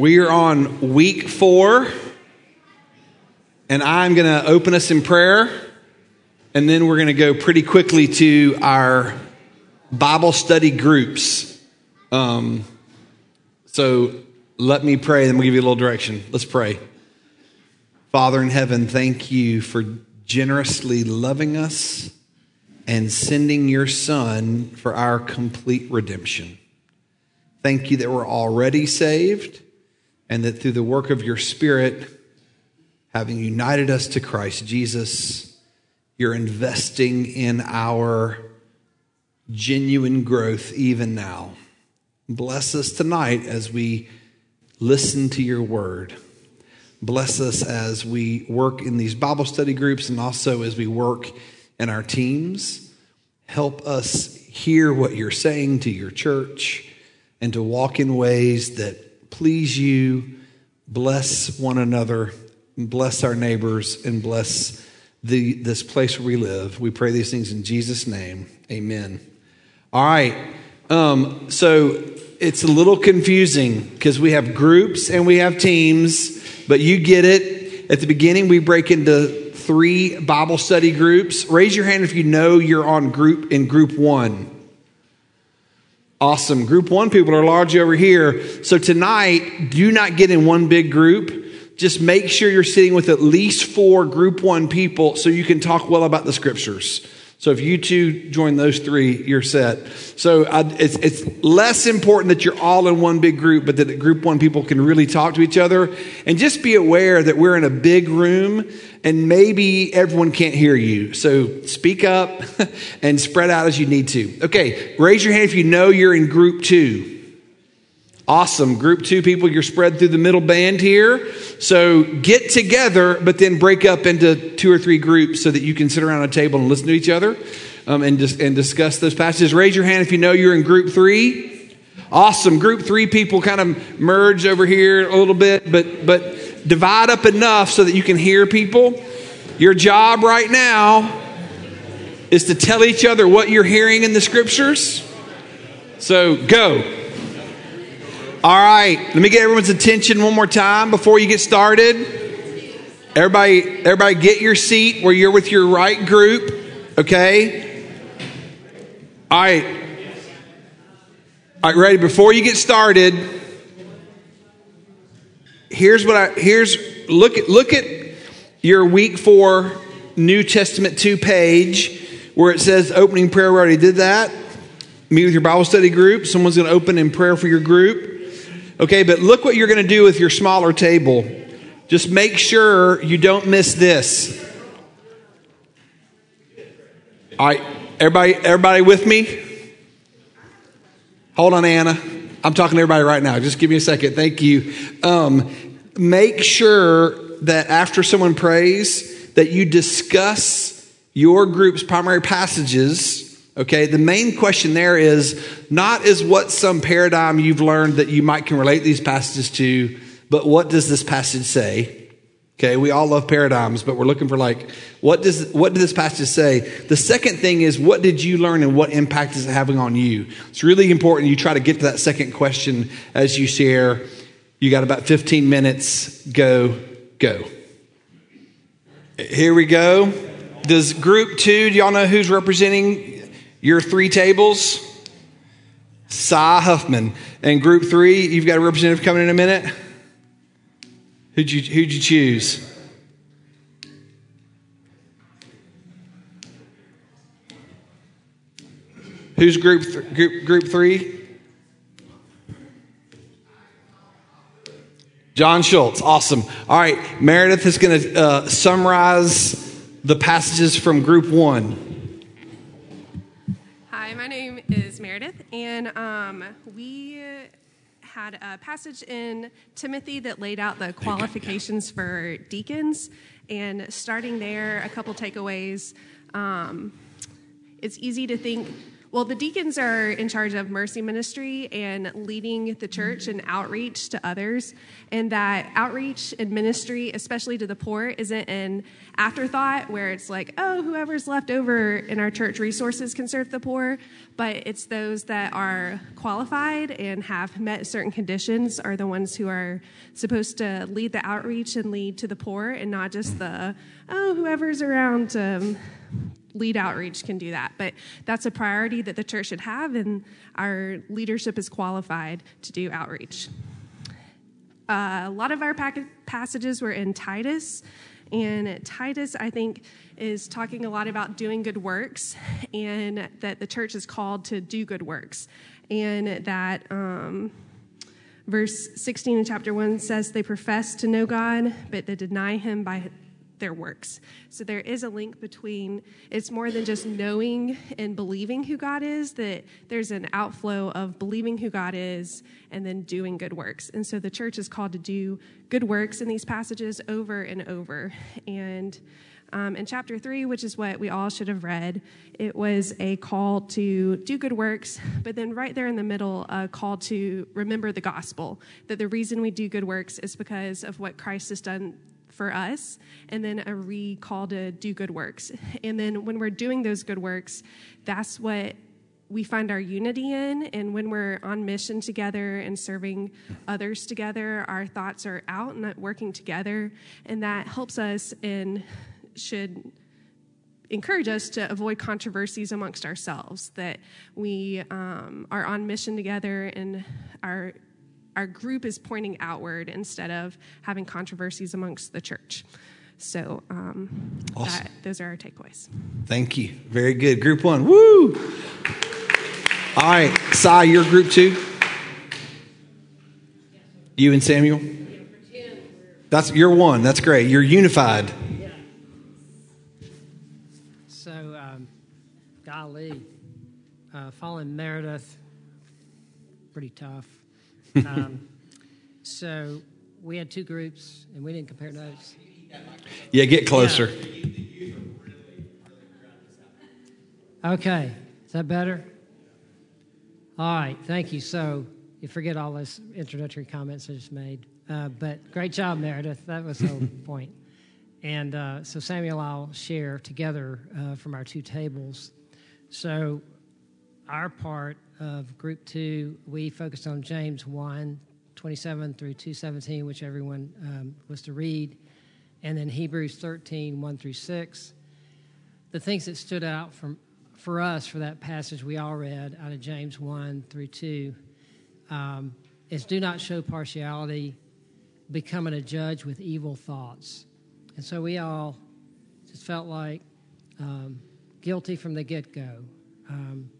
We are on week four, and I'm going to open us in prayer, and then we're going to go pretty quickly to our Bible study groups. Um, so let me pray, then we'll give you a little direction. Let's pray. Father in heaven, thank you for generously loving us and sending your Son for our complete redemption. Thank you that we're already saved and that through the work of your Spirit, having united us to Christ Jesus, you're investing in our genuine growth even now. Bless us tonight as we listen to your word. Bless us as we work in these Bible study groups and also as we work in our teams. Help us hear what you're saying to your church and to walk in ways that please you, bless one another, bless our neighbors, and bless the, this place where we live. We pray these things in Jesus' name. Amen. All right. Um, so it's a little confusing because we have groups and we have teams, but you get it. At the beginning, we break into three Bible study groups. Raise your hand if you know you're on group in group one. Awesome. Group one people are largely over here. So tonight, do not get in one big group. Just make sure you're sitting with at least four group one people so you can talk well about the scriptures. So if you two join those three, you're set. So I, it's, it's less important that you're all in one big group, but that group one people can really talk to each other. And just be aware that we're in a big room and maybe everyone can't hear you. So speak up and spread out as you need to. Okay, raise your hand if you know you're in group two. Awesome. Group two people, you're spread through the middle band here. So get together, but then break up into two or three groups so that you can sit around a table and listen to each other um, and, dis- and discuss those passages. Raise your hand if you know you're in group three. Awesome. Group three people kind of merge over here a little bit, but, but divide up enough so that you can hear people. Your job right now is to tell each other what you're hearing in the scriptures. So go. All right, let me get everyone's attention one more time before you get started. Everybody, everybody get your seat where you're with your right group, okay? All right. All right, ready? Before you get started, here's what I here's look at look at your week four New Testament two page where it says opening prayer. We already did that. Meet with your Bible study group. Someone's going to open in prayer for your group. Okay, but look what you're going to do with your smaller table. Just make sure you don't miss this. All right, everybody, everybody with me? Hold on, Anna. I'm talking to everybody right now. Just give me a second. Thank you. Um, make sure that after someone prays, that you discuss your group's primary passages Okay, the main question there is not is what some paradigm you've learned that you might can relate these passages to, but what does this passage say? Okay, we all love paradigms, but we're looking for like what does what did this passage say? The second thing is what did you learn and what impact is it having on you? It's really important you try to get to that second question as you share. You got about 15 minutes. Go, go. Here we go. Does group two, do y'all know who's representing your three tables, Cy Huffman. And group three, you've got a representative coming in a minute. Who'd you, who'd you choose? Who's group, th- group, group three? John Schultz. Awesome. All right. Meredith is going to uh, summarize the passages from group one. Hi, my name is Meredith, and um, we had a passage in Timothy that laid out the qualifications for deacons. And starting there, a couple takeaways. Um, it's easy to think, Well, the deacons are in charge of mercy ministry and leading the church and outreach to others. And that outreach and ministry, especially to the poor, isn't an afterthought where it's like, oh, whoever's left over in our church resources can serve the poor. But it's those that are qualified and have met certain conditions are the ones who are supposed to lead the outreach and lead to the poor and not just the, oh, whoever's around. Um, lead outreach can do that. But that's a priority that the church should have, and our leadership is qualified to do outreach. Uh, a lot of our passages were in Titus, and Titus, I think, is talking a lot about doing good works, and that the church is called to do good works, and that. Um, verse 16 in chapter 1 says they profess to know God, but they deny him by their works. So there is a link between it's more than just knowing and believing who God is, that there's an outflow of believing who God is and then doing good works. And so the church is called to do good works in these passages over and over. And um, in chapter three, which is what we all should have read, it was a call to do good works, but then right there in the middle, a call to remember the gospel. That the reason we do good works is because of what Christ has done for us, and then a recall to do good works. And then when we're doing those good works, that's what we find our unity in. And when we're on mission together and serving others together, our thoughts are out and working together. And that helps us and should encourage us to avoid controversies amongst ourselves, that we um, are on mission together and are our group is pointing outward instead of having controversies amongst the church. So um, awesome. that, those are our takeaways. Thank you. Very good. Group one. Woo! All right. Cy, your group two? You and Samuel? That's you're one. That's great. You're unified. So, um, golly, uh, following Meredith, pretty tough. Um, so we had two groups, and we didn't compare notes. Yeah, get closer. Yeah. Okay, is that better? All right, thank you. So you forget all those introductory comments I just made, uh, but great job, Meredith. That was the whole point. And uh, so Samuel, I'll share together uh, from our two tables. So our part of group two, we focused on James 1 27 through 217, which everyone um, was to read, and then Hebrews 13 1 through 6. The things that stood out from, for us for that passage we all read out of James 1 through 2 um, is do not show partiality, becoming a judge with evil thoughts. And so we all just felt like um, guilty from the get go. Um,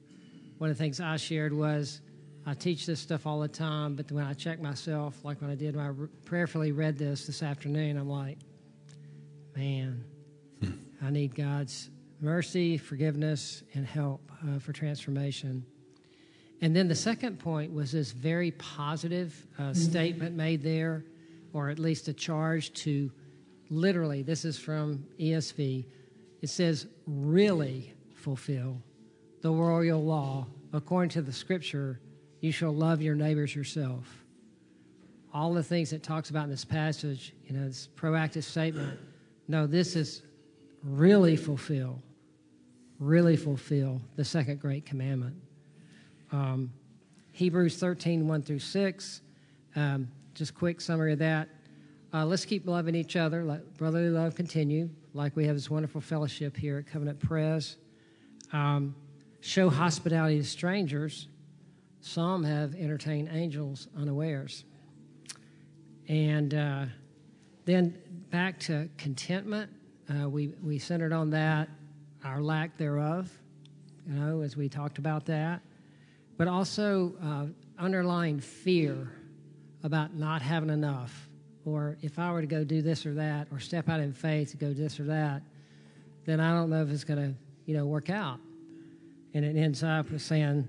one of the things I shared was I teach this stuff all the time, but when I check myself, like when I did when I prayerfully read this this afternoon, I'm like, man, hmm. I need God's mercy, forgiveness, and help uh, for transformation. And then the second point was this very positive uh, mm-hmm. statement made there, or at least a charge to literally, this is from ESV, it says, really fulfill the royal law, according to the scripture, you shall love your neighbors yourself. All the things it talks about in this passage, you know, this proactive statement. No, this is really fulfill, really fulfill the second great commandment. Um, Hebrews 13, 1 through 6. Um, just quick summary of that. Uh, let's keep loving each other. Let brotherly love continue, like we have this wonderful fellowship here at Covenant Pres. Um, show hospitality to strangers. Some have entertained angels unawares. And uh, then back to contentment, uh, we, we centered on that, our lack thereof, you know, as we talked about that. But also uh, underlying fear about not having enough, or if I were to go do this or that, or step out in faith to go this or that, then I don't know if it's going to, you know, work out. And it ends up with saying,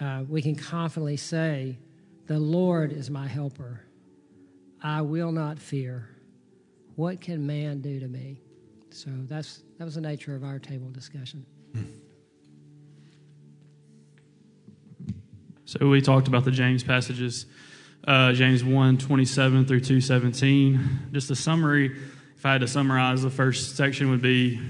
uh, we can confidently say, The Lord is my helper. I will not fear. What can man do to me? So that's, that was the nature of our table discussion. So we talked about the James passages, uh, James 1 27 through 217. Just a summary, if I had to summarize, the first section would be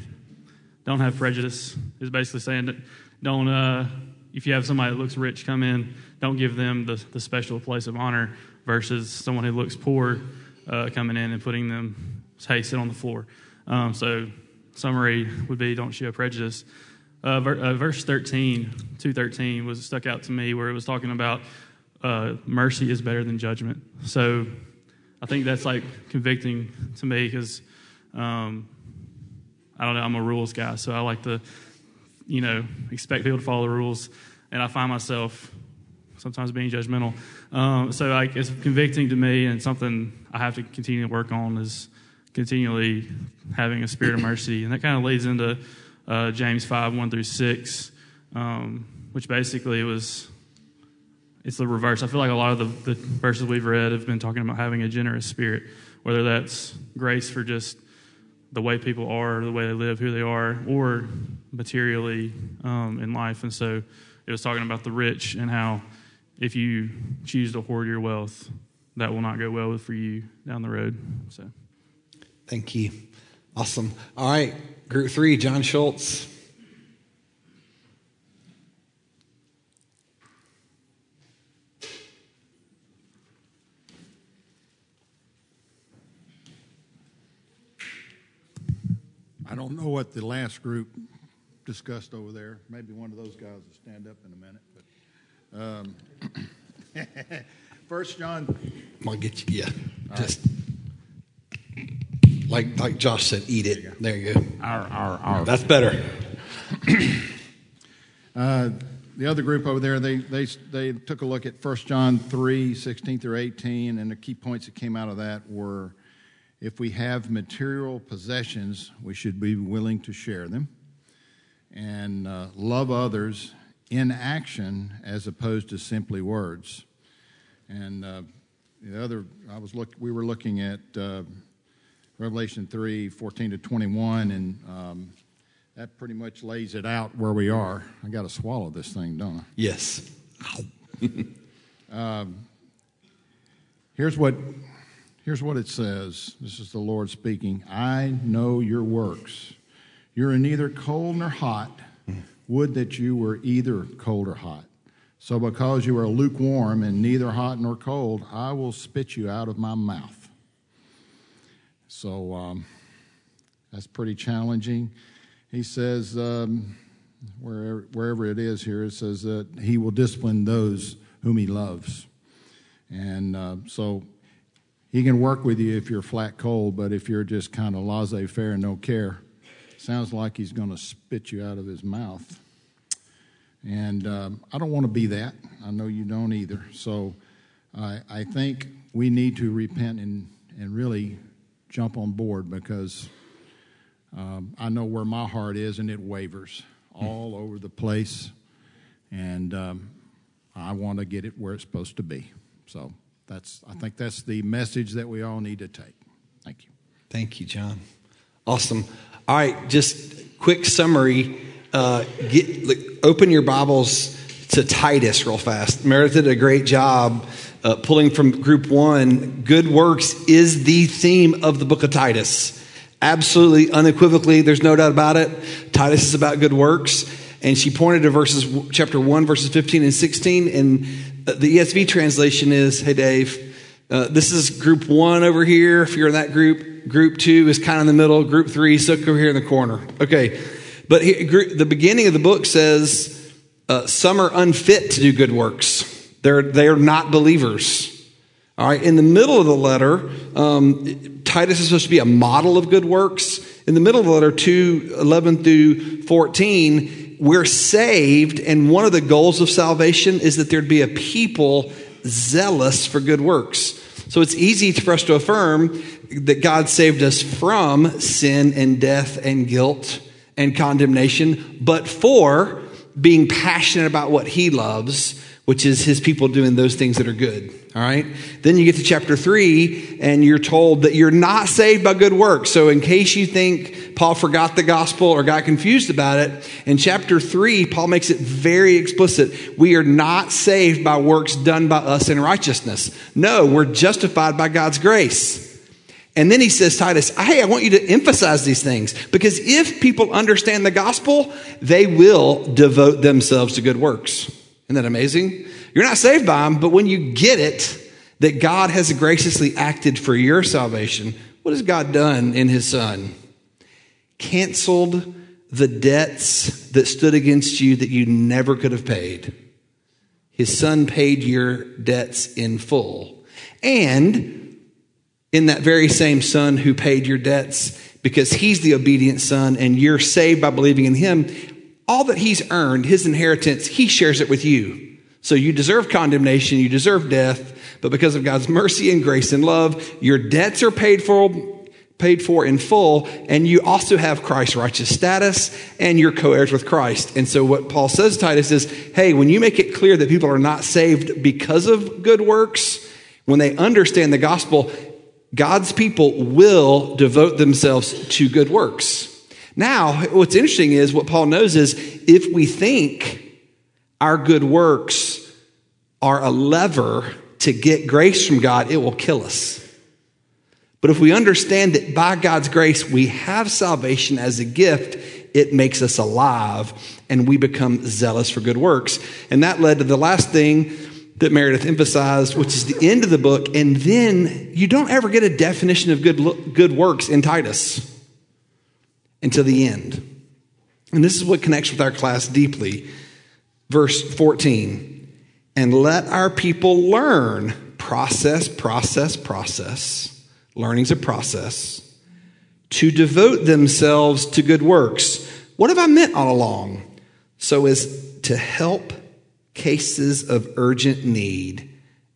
don't have prejudice. Is basically saying that don't, uh, if you have somebody that looks rich come in, don't give them the, the special place of honor versus someone who looks poor uh, coming in and putting them, hey, sit on the floor. Um, so, summary would be don't show prejudice. Uh, ver- uh, verse 13, 213, was stuck out to me where it was talking about uh, mercy is better than judgment. So I think that's like convicting to me because um, I don't know, I'm a rules guy, so I like to, you know, expect people to follow the rules, and I find myself sometimes being judgmental. Um, so like it's convicting to me, and something I have to continue to work on is continually having a spirit of mercy, and that kind of leads into uh, James 5 1 through 6, um, which basically was it's the reverse. I feel like a lot of the, the, verses we've read have been talking about having a generous spirit, whether that's grace for just the way people are, the way they live, who they are, or materially um, in life. And so it was talking about the rich and how if you choose to hoard your wealth, that will not go well for you down the road. So, thank you. Awesome. All right, group three, John Schultz. I don't know what the last group discussed over there. Maybe one of those guys will stand up in a minute. But um, First John. I'll get you. Yeah, just like like Josh said, eat it. There you go. Our, our, our. That's better. uh, the other group over there, they, they, they took a look at 1 John 3, 16 through 18, and the key points that came out of that were if we have material possessions, we should be willing to share them and uh, love others in action as opposed to simply words. And uh, the other, I was look, we were looking at uh, Revelation 3, 14 to 21, and um, that pretty much lays it out where we are. I got to swallow this thing, don't I? Yes. um, here's what Here's what it says this is the Lord speaking I know your works. You're neither cold nor hot. Would that you were either cold or hot. So, because you are lukewarm and neither hot nor cold, I will spit you out of my mouth. So, um, that's pretty challenging. He says, um, wherever, wherever it is here, it says that he will discipline those whom he loves. And uh, so, he can work with you if you're flat cold, but if you're just kind of laissez faire and no care, sounds like he's going to spit you out of his mouth. And um, I don't want to be that. I know you don't either. So I, I think we need to repent and, and really jump on board because um, I know where my heart is and it wavers all over the place. And um, I want to get it where it's supposed to be. So that's I think that's the message that we all need to take. Thank you. Thank you, John. Awesome. All right, just quick summary. Uh, get like, open your Bibles to Titus real fast. Meredith did a great job uh, pulling from Group One. Good works is the theme of the book of Titus. Absolutely, unequivocally, there's no doubt about it. Titus is about good works. And she pointed to verses, chapter 1, verses 15 and 16. And the ESV translation is, hey, Dave, uh, this is group one over here. If you're in that group, group two is kind of in the middle. Group three, stuck over here in the corner. Okay. But the beginning of the book says, uh, some are unfit to do good works. They're, they're not believers. All right. In the middle of the letter, um, Titus is supposed to be a model of good works. In the middle of the letter, 2 11 through 14, we're saved, and one of the goals of salvation is that there'd be a people zealous for good works. So it's easy for us to affirm that God saved us from sin and death and guilt and condemnation, but for being passionate about what He loves, which is His people doing those things that are good. All right. Then you get to chapter three, and you're told that you're not saved by good works. So, in case you think Paul forgot the gospel or got confused about it, in chapter three, Paul makes it very explicit. We are not saved by works done by us in righteousness. No, we're justified by God's grace. And then he says, Titus, hey, I want you to emphasize these things because if people understand the gospel, they will devote themselves to good works. Isn't that amazing? You're not saved by them, but when you get it, that God has graciously acted for your salvation, what has God done in his son? Canceled the debts that stood against you that you never could have paid. His son paid your debts in full. And in that very same son who paid your debts, because he's the obedient son and you're saved by believing in him, all that he's earned, his inheritance, he shares it with you. So you deserve condemnation, you deserve death, but because of God's mercy and grace and love, your debts are paid for, paid for in full, and you also have Christ's righteous status, and you're co-heirs with Christ. And so what Paul says Titus is, hey, when you make it clear that people are not saved because of good works, when they understand the gospel, God's people will devote themselves to good works. Now, what's interesting is what Paul knows is if we think our good works are a lever to get grace from God, it will kill us. But if we understand that by God's grace we have salvation as a gift, it makes us alive and we become zealous for good works. And that led to the last thing that Meredith emphasized, which is the end of the book. And then you don't ever get a definition of good, good works in Titus until the end. And this is what connects with our class deeply. Verse 14 and let our people learn process, process, process. Learning's a process. To devote themselves to good works. What have I meant all along? So as to help cases of urgent need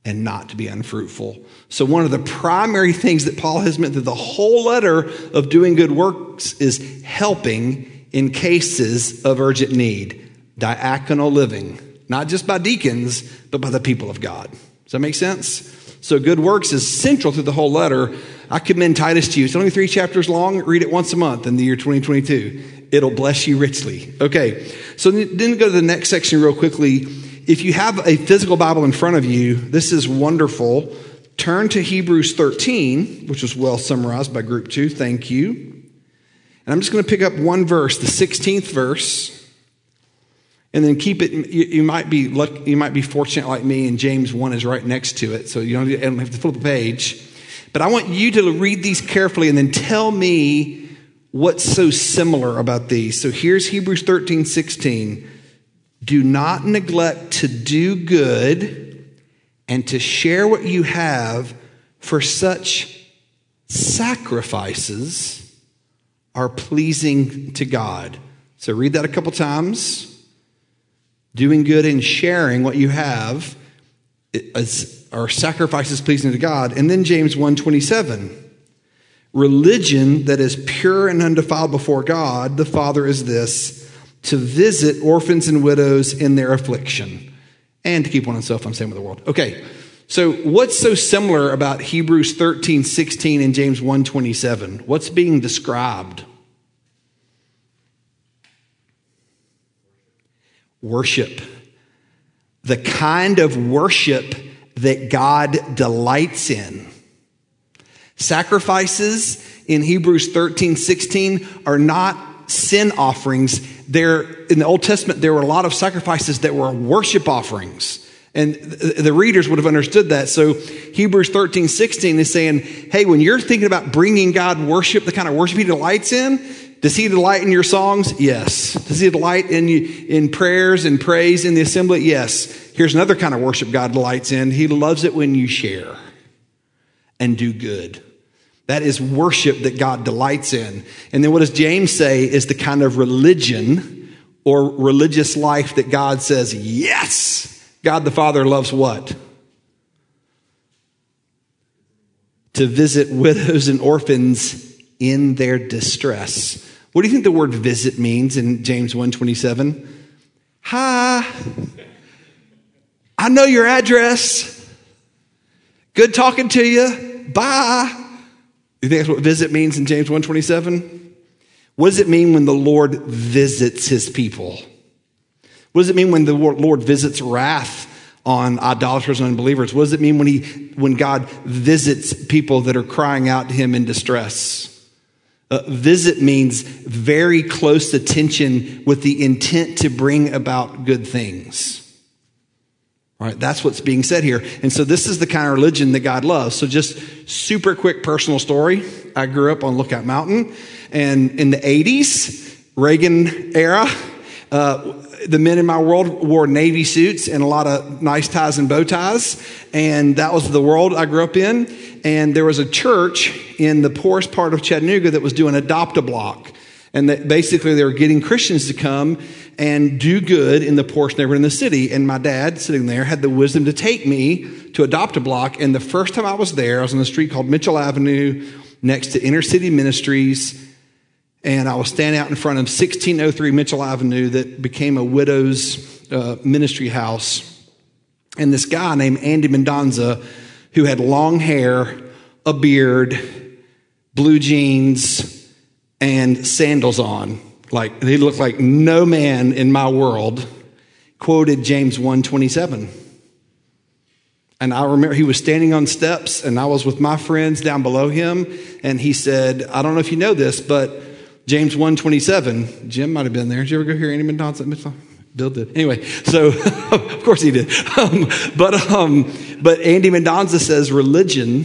and not to be unfruitful. So, one of the primary things that Paul has meant through the whole letter of doing good works is helping in cases of urgent need, diaconal living not just by deacons, but by the people of God. Does that make sense? So, good works is central to the whole letter. I commend Titus to you. It's only three chapters long. Read it once a month in the year 2022. It'll bless you richly. Okay, so then go to the next section real quickly. If you have a physical Bible in front of you, this is wonderful. Turn to Hebrews 13, which was well summarized by group two. Thank you. And I'm just going to pick up one verse, the 16th verse and then keep it. You, you might be luck, you might be fortunate like me, and James one is right next to it, so you don't, don't have to flip a page. But I want you to read these carefully and then tell me what's so similar about these. So here's Hebrews 13, 16. Do not neglect to do good and to share what you have, for such sacrifices are pleasing to God. So read that a couple times doing good and sharing what you have is, are sacrifices pleasing to God. And then James 1:27. Religion that is pure and undefiled before God, the Father is this, to visit orphans and widows in their affliction and to keep one himself on same with the world. Okay. So what's so similar about Hebrews 13, 16 and James 1:27? What's being described? Worship. The kind of worship that God delights in. Sacrifices in Hebrews 13, 16 are not sin offerings. There, in the Old Testament, there were a lot of sacrifices that were worship offerings. And the readers would have understood that. So Hebrews 13, 16 is saying, hey, when you're thinking about bringing God worship, the kind of worship he delights in, does he delight in your songs? Yes. Does he delight in, you, in prayers and praise in the assembly? Yes. Here's another kind of worship God delights in. He loves it when you share and do good. That is worship that God delights in. And then what does James say is the kind of religion or religious life that God says, yes, God the Father loves what? To visit widows and orphans in their distress. What do you think the word visit means in James 1:27? Hi. I know your address. Good talking to you. Bye. You think that's what visit means in James 127? What does it mean when the Lord visits his people? What does it mean when the Lord visits wrath on idolaters and unbelievers? What does it mean when he when God visits people that are crying out to him in distress? Uh, visit means very close attention with the intent to bring about good things. All right, that's what's being said here. And so this is the kind of religion that God loves. So just super quick personal story. I grew up on Lookout Mountain and in the 80s, Reagan era, uh, the men in my world wore navy suits and a lot of nice ties and bow ties. And that was the world I grew up in. And there was a church in the poorest part of Chattanooga that was doing adopt a block. And that basically they were getting Christians to come and do good in the poorest neighborhood in the city. And my dad, sitting there, had the wisdom to take me to adopt a block. And the first time I was there, I was on a street called Mitchell Avenue next to Inner City Ministries. And I was standing out in front of 1603 Mitchell Avenue that became a widow's uh, ministry house. And this guy named Andy Mendonza, who had long hair, a beard, blue jeans, and sandals on, like he looked like no man in my world, quoted James 127. And I remember he was standing on steps and I was with my friends down below him and he said, I don't know if you know this, but James 127, Jim might have been there. Did you ever go hear Andy Mendonza? Bill did. Anyway, so of course he did. Um, but, um, but Andy Mendonza says religion,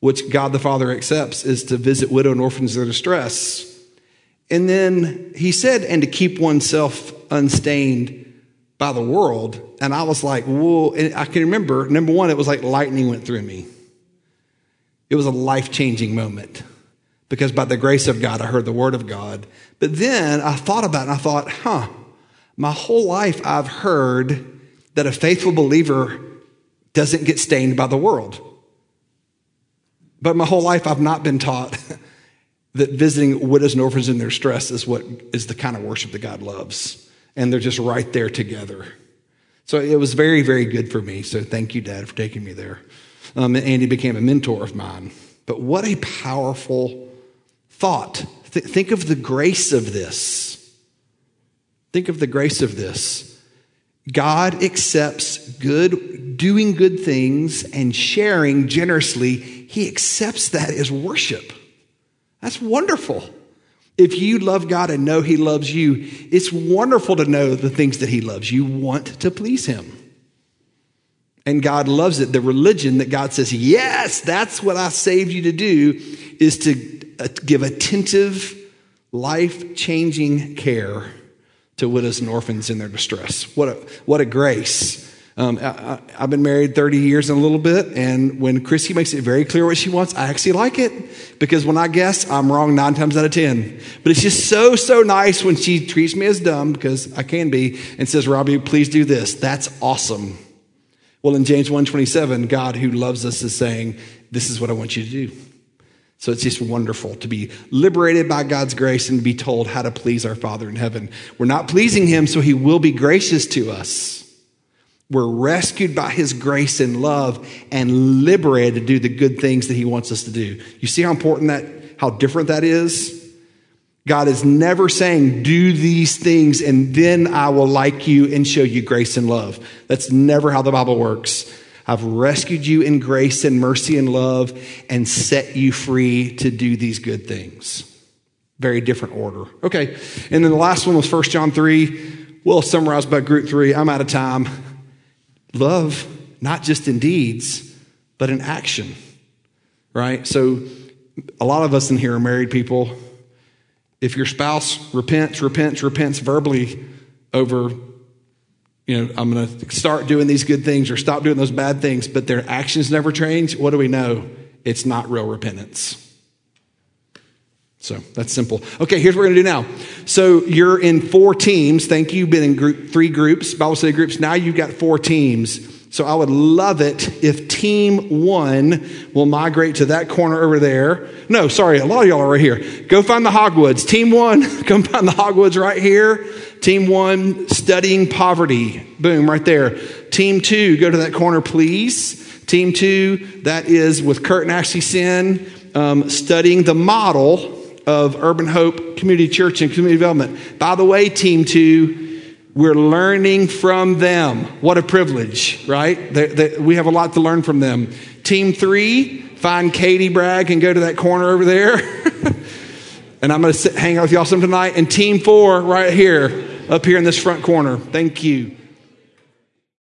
which God the Father accepts, is to visit widow and orphans in distress. And then he said, and to keep oneself unstained by the world. And I was like, whoa. And I can remember, number one, it was like lightning went through me. It was a life changing moment because by the grace of God, I heard the word of God. But then I thought about it and I thought, huh, my whole life I've heard that a faithful believer doesn't get stained by the world. But my whole life I've not been taught that visiting widows and orphans in their stress is what is the kind of worship that God loves. And they're just right there together. So it was very, very good for me. So thank you, Dad, for taking me there. Um, and Andy became a mentor of mine. But what a powerful thought. Th- think of the grace of this. Think of the grace of this. God accepts good, doing good things and sharing generously. He accepts that as worship. That's wonderful. If you love God and know He loves you, it's wonderful to know the things that He loves. You want to please Him. And God loves it. The religion that God says, yes, that's what I saved you to do, is to give attentive, life changing care to widows and orphans in their distress. What a, what a grace. Um, I, have been married 30 years and a little bit, and when Chrissy makes it very clear what she wants, I actually like it because when I guess, I'm wrong nine times out of 10. But it's just so, so nice when she treats me as dumb because I can be and says, Robbie, please do this. That's awesome. Well, in James 1:27, God who loves us is saying, This is what I want you to do. So it's just wonderful to be liberated by God's grace and to be told how to please our Father in heaven. We're not pleasing Him, so He will be gracious to us. We're rescued by His grace and love and liberated to do the good things that He wants us to do. You see how important that, how different that is? God is never saying, do these things and then I will like you and show you grace and love. That's never how the Bible works. I've rescued you in grace and mercy and love and set you free to do these good things. Very different order. Okay. And then the last one was 1 John 3. We'll summarize by group three. I'm out of time. Love, not just in deeds, but in action. Right? So a lot of us in here are married people. If your spouse repents, repents, repents verbally over you know, I'm going to start doing these good things or stop doing those bad things, but their actions never change, what do we know? It's not real repentance. So that's simple. Okay, here's what we're going to do now. So you're in four teams. Thank you. You've been in group, three groups, Bible study groups. Now you've got four teams. So I would love it if team one will migrate to that corner over there. No, sorry, a lot of y'all are right here. Go find the hogwoods. Team one, come find the hogwoods right here. Team one, studying poverty. Boom, right there. Team two, go to that corner, please. Team two, that is with Kurt and Ashley Sin, um, studying the model of Urban Hope Community Church and Community Development. By the way, Team two, we're learning from them. What a privilege, right? They, they, we have a lot to learn from them. Team three, find Katie Bragg and go to that corner over there. and I'm going to hang out with y'all some tonight. And team four, right here, up here in this front corner. Thank you.